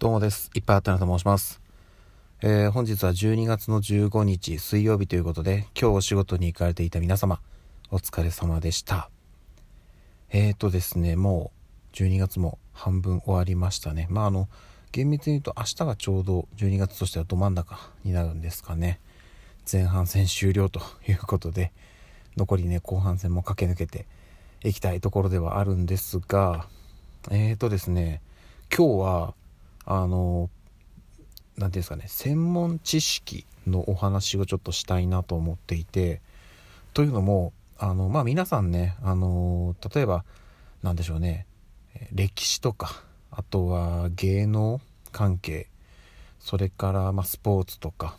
どうもです。いっぱいあったなと申します。えー、本日は12月の15日水曜日ということで、今日お仕事に行かれていた皆様、お疲れ様でした。えーとですね、もう12月も半分終わりましたね。まああの、厳密に言うと明日がちょうど12月としてはど真ん中になるんですかね。前半戦終了ということで、残りね、後半戦も駆け抜けていきたいところではあるんですが、えーとですね、今日はあの何ていうんですかね専門知識のお話をちょっとしたいなと思っていてというのもあのまあ皆さんねあの例えば何でしょうね歴史とかあとは芸能関係それからまあスポーツとか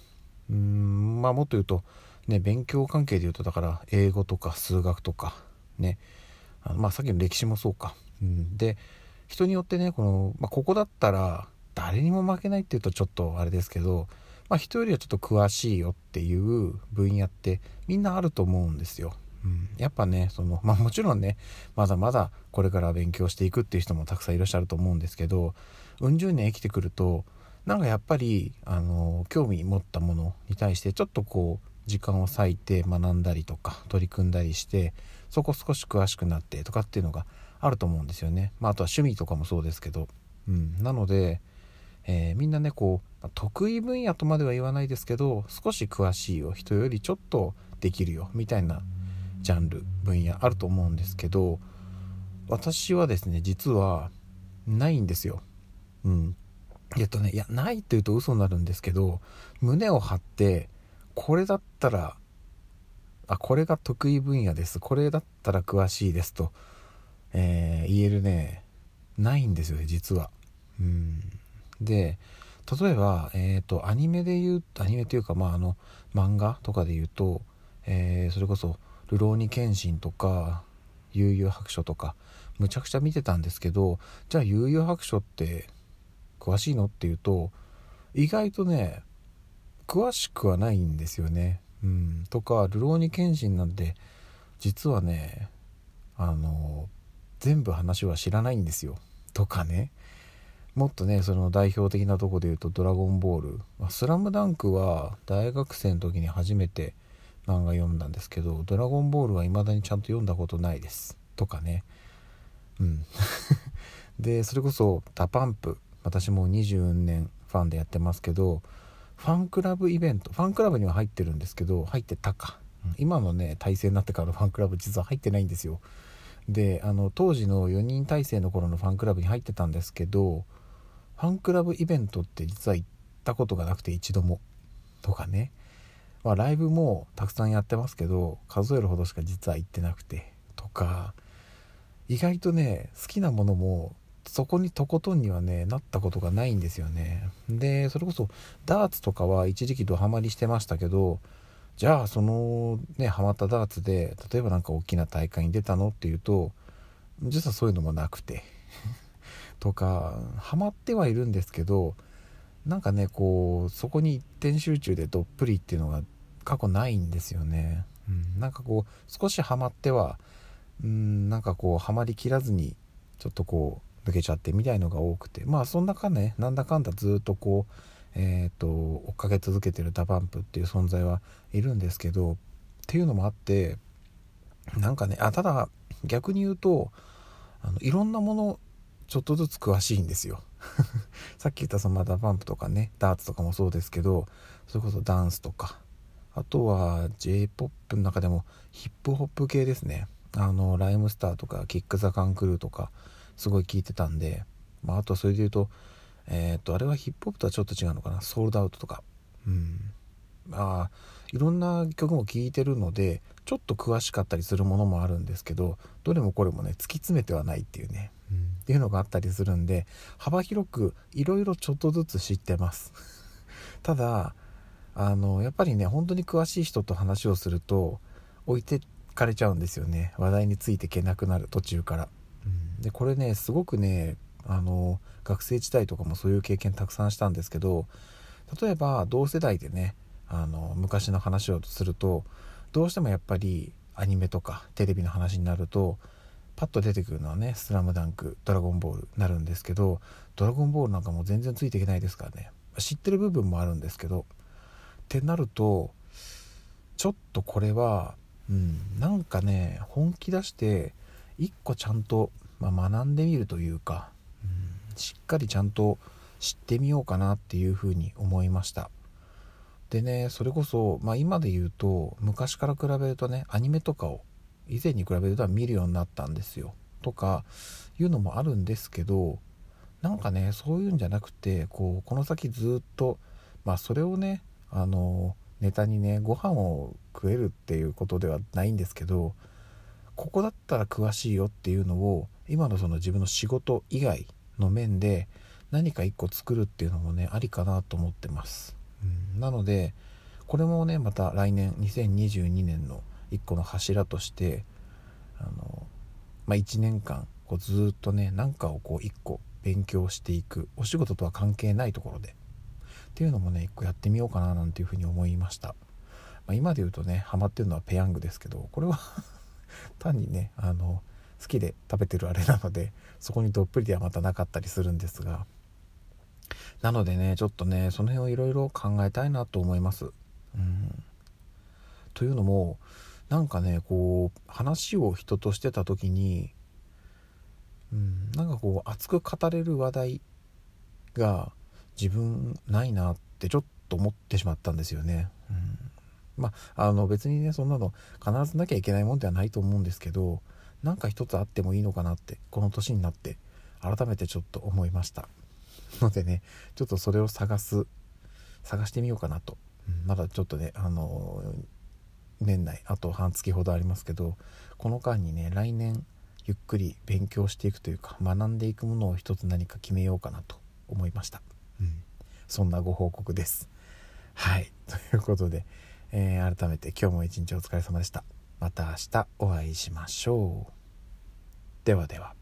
うんまあもっと言うとね勉強関係で言うとだから英語とか数学とかねあまあさっきの歴史もそうか、うん、で人によってねこの、まあ、ここだったら誰にも負けないっていうとちょっとあれですけど、まあ、人よりはちょっと詳しいよっていう分野ってみんなあると思うんですよ。うん、やっぱねその、まあ、もちろんねまだまだこれから勉強していくっていう人もたくさんいらっしゃると思うんですけどうん十年生きてくるとなんかやっぱりあの興味持ったものに対してちょっとこう時間を割いて学んだりとか取り組んだりしてそこ少し詳しくなってとかっていうのがあると思うんですよね。まあ、あとは趣味とかもそうですけど、うん、なのでえー、みんなねこう得意分野とまでは言わないですけど少し詳しいよ人よりちょっとできるよみたいなジャンル分野あると思うんですけど私はですね実はないんですよ。うん。えっとねいやないって言うと嘘になるんですけど胸を張ってこれだったらあこれが得意分野ですこれだったら詳しいですと、えー、言えるねないんですよね実は。うんで例えば、えーと、アニメで言うアニメというか、まあ、あの漫画とかで言うと、えー、それこそ「流浪に剣心」とか「悠々白書」とかむちゃくちゃ見てたんですけどじゃあ悠々白書って詳しいのっていうと意外とね詳しくはないんですよね。うん、とか「流浪に剣心」なんて実はねあの全部話は知らないんですよ。とかね。もっとねその代表的なとこで言うと「ドラゴンボール」「スラムダンクは大学生の時に初めて漫画読んだんですけど「ドラゴンボール」は未だにちゃんと読んだことないです。とかね。うん。でそれこそ「 DA PUMP」私も20年ファンでやってますけどファンクラブイベント。ファンクラブには入ってるんですけど入ってたか。今のね体制になってからのファンクラブ実は入ってないんですよ。であの当時の4人体制の頃のファンクラブに入ってたんですけどファンクラブイベントって実は行ったことがなくて一度もとかね、まあ、ライブもたくさんやってますけど数えるほどしか実は行ってなくてとか。意外とね好きなものもそこにとことんにはねなったことがないんですよね。でそれこそダーツとかは一時期ドハマりしてましたけどじゃあそのねハマったダーツで例えば何か大きな大会に出たのっていうと実はそういうのもなくて とかハマってはいるんですけどなんかねこうそこに一点集中でどっぷりっていうのが過去ないんですよね、うん、なんかこう少しハマってはうんなんかこうハマりきらずにちょっとこう抜けちゃってみたいのが多くて。まあそんなかねなんだかんだずっとこう、えーと追っかけ続けてる DA PUMP っていう存在はいるんですけどっていうのもあってなんかねあただ逆に言うとあのいろんなものちょっとずつ詳しいんですよ。さっき言ったその DA PUMP とかねダーツとかもそうですけどそれこそダンスとかあとは J-POP の中でもヒップホップ系ですね。あのライムスターとかキック・ザ・カンクルーとかすごい聞いてたんで、まあ、あとそれで言うとえっ、とあれはヒップホップとはちょっと違うのかな？ソールドアウトとか。うん。あいろんな曲も聴いてるのでちょっと詳しかったりするものもあるんですけどどれもこれもね突き詰めてはないっていうね、うん、っていうのがあったりするんで幅広くいろいろちょっとずつ知ってます。ただあのやっぱりね本当に詳しい人と話をすると置いてかれちゃうんですよね。話題についていけなくなる途中から、うん、でこれねすごくねあの学生時代とかもそういう経験たくさんしたんですけど例えば同世代でねあの昔の話をするとどうしてもやっぱりアニメとかテレビの話になるとパッと出てくるのはね「スラムダンクドラゴンボール」なるんですけど「ドラゴンボール」なんかもう全然ついていけないですからね。知ってる部分もあるんですけどってなるとちょっとこれは、うん、なんかね本気出して一個ちゃんと、まあ、学んでみるというか、しっかりちゃんと知ってみようかなっていうふうに思いました。でねそれこそ、まあ、今で言うと昔から比べるとねアニメとかを以前に比べると見るようになったんですよ。とかいうのもあるんですけどなんかねそういうんじゃなくてこうこの先ずっとまあそれをねあのネタにねご飯を食えるっていうことではないんですけどここだったら詳しいよっていうのを今のその自分の仕事以外の面で何か一個作るっていうのもねありかなと思ってます、うん、なのでこれもねまた来年2022年の一個の柱としてあの、まあ、1年間こうずっとね何かをこう一個勉強していくお仕事とは関係ないところでっていうのもね一個やってみようかななんていうふうに思いました、まあ、今で言うとねハマってるのはペヤングですけどこれは 単にねあの好きで食べてるあれなのでそこにどっぷりではまたなかったりするんですがなのでねちょっとねその辺をいろいろ考えたいなと思います。うん、というのもなんかねこう話を人としてた時に、うん、なんかこう熱く語れる話題が自分ないなってちょっと思ってしまったんですよね。うん、まああの別にねそんなの必ずなきゃいけないもんではないと思うんですけどなんか一つあってもいいのかなってこの年になって改めてちょっと思いました。のでねちょっとそれを探す探してみようかなと、うん、まだちょっとねあの年内あと半月ほどありますけどこの間にね来年ゆっくり勉強していくというか学んでいくものを一つ何か決めようかなと思いました、うん、そんなご報告です。はい。ということで、えー、改めて今日も一日お疲れ様でした。また明日お会いしましょう。ではでは。